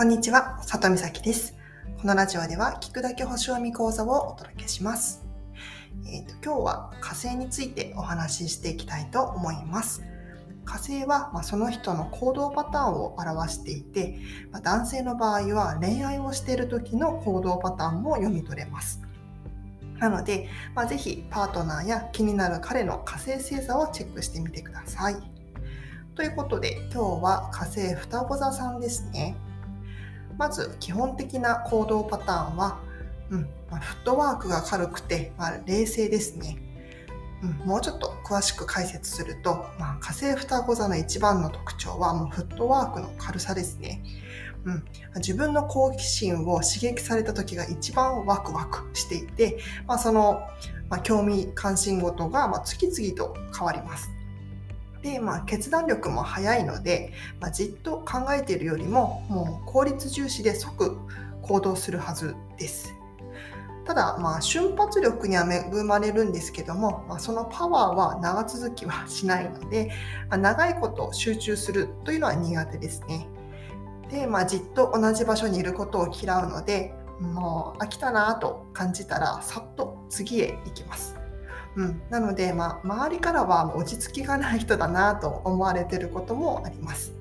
こんにちは、里美咲です。このラジオでは聞くだけ星読み講座をお届けします。えーと、今日は火星についてお話ししていきたいと思います。火星は、まあ、その人の行動パターンを表していて、まあ、男性の場合は恋愛をしている時の行動パターンも読み取れます。なので、まあ、ぜひパートナーや気になる彼の火星星座をチェックしてみてください。ということで今日は火星双子座さんですね。まず基本的な行動パターンは、うんまあ、フットワークが軽くて、まあ、冷静ですね。うん、もうちょっと詳しく解説すると、まあ、火星双子座の一番の特徴はもうフットワークの軽さですね。うん、自分の好奇心を刺激された時が一番ワクワクしていて、まあ、その、まあ、興味関心事がま次々と変わります。で、まあ、決断力も早いので、まあ、じっと考えているよりももう効率重視で即行動するはずです。ただ、まあ、瞬発力には恵まれるんですけども、まあ、そのパワーは長続きはしないので、まあ、長いこと集中するというのは苦手ですね。で、まあ、じっと同じ場所にいることを嫌うので、もう飽きたなと感じたら、さっと次へ行きます。うん、なので、まあ、周りからは落ち着きがない人だなと思われてることもあります。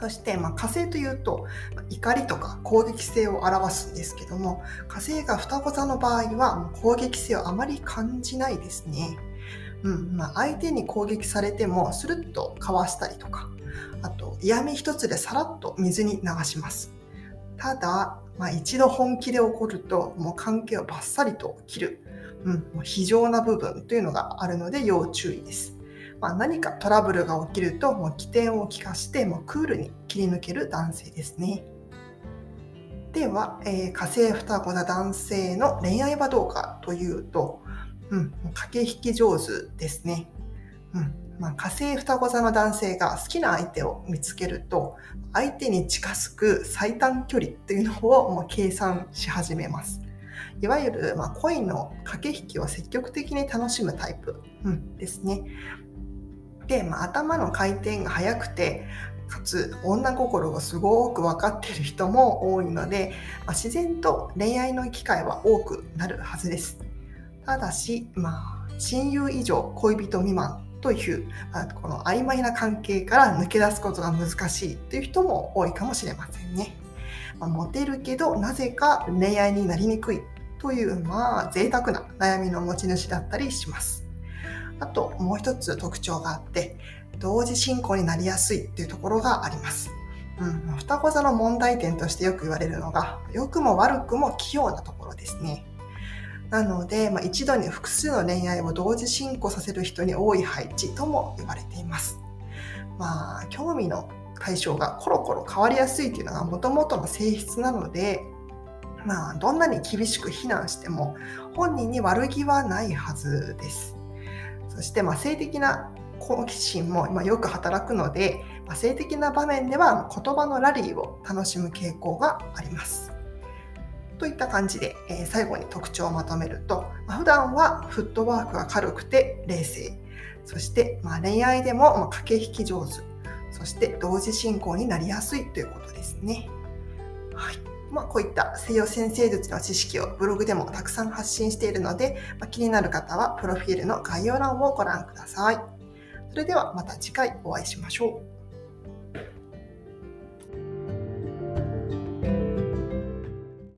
そして、まあ、火星というと怒りとか攻撃性を表すんですけども火星が双子座の場合は攻撃性をあまり感じないですね。うんまあ、相手に攻撃されてもスルッとかわしたりとかあと嫌味一つでさらっと水に流します。ただ、まあ、一度本気で怒るともう関係をバッサリと切る。うん、もう非常な部分というのがあるので要注意です。まあ、何かトラブルが起きるともう起点を利かしてもうクールに切り抜ける男性ですね。では、えー、火星双子な男性の恋愛はどうかというと、うん、駆け引き上手ですね。うんまあ、火星双子座の男性が好きな相手を見つけると相手に近づく最短距離というのをもう計算し始めます。いわゆる、まあ、恋の駆け引きを積極的に楽しむタイプ、うん、ですね。で、まあ、頭の回転が速くて、かつ女心がすごく分かってる人も多いので、まあ、自然と恋愛の機会は多くなるはずです。ただし、まあ、親友以上恋人未満という、あ、この曖昧な関係から抜け出すことが難しいという人も多いかもしれませんね。まあ、モテるけどなぜか恋愛になりにくいという、まあ、贅沢な悩みの持ち主だったりします。あと、もう一つ特徴があって、同時進行になりやすいっていうところがあります。うん、双子座の問題点としてよく言われるのが、良くも悪くも器用なところですね。なので、まあ、一度に複数の恋愛を同時進行させる人に多い配置とも言われています。まあ、興味の対象がコロコロ変わりやすいというのがもともとの性質なので、まあ、どんなに厳しく非難しても本人に悪気はないはずです。そして、まあ、性的な好奇心も今よく働くので、まあ、性的な場面では言葉のラリーを楽しむ傾向があります。といった感じで、えー、最後に特徴をまとめると、まあ、普段はフットワークが軽くて冷静、そして、まあ、恋愛でも、ま駆け引き上手、そして同時進行になりやすいということですね。はいまあ、こういった西洋先生術の知識をブログでもたくさん発信しているので、まあ、気になる方はプロフィールの概要欄をご覧ください。それではまた次回お会いしましょう。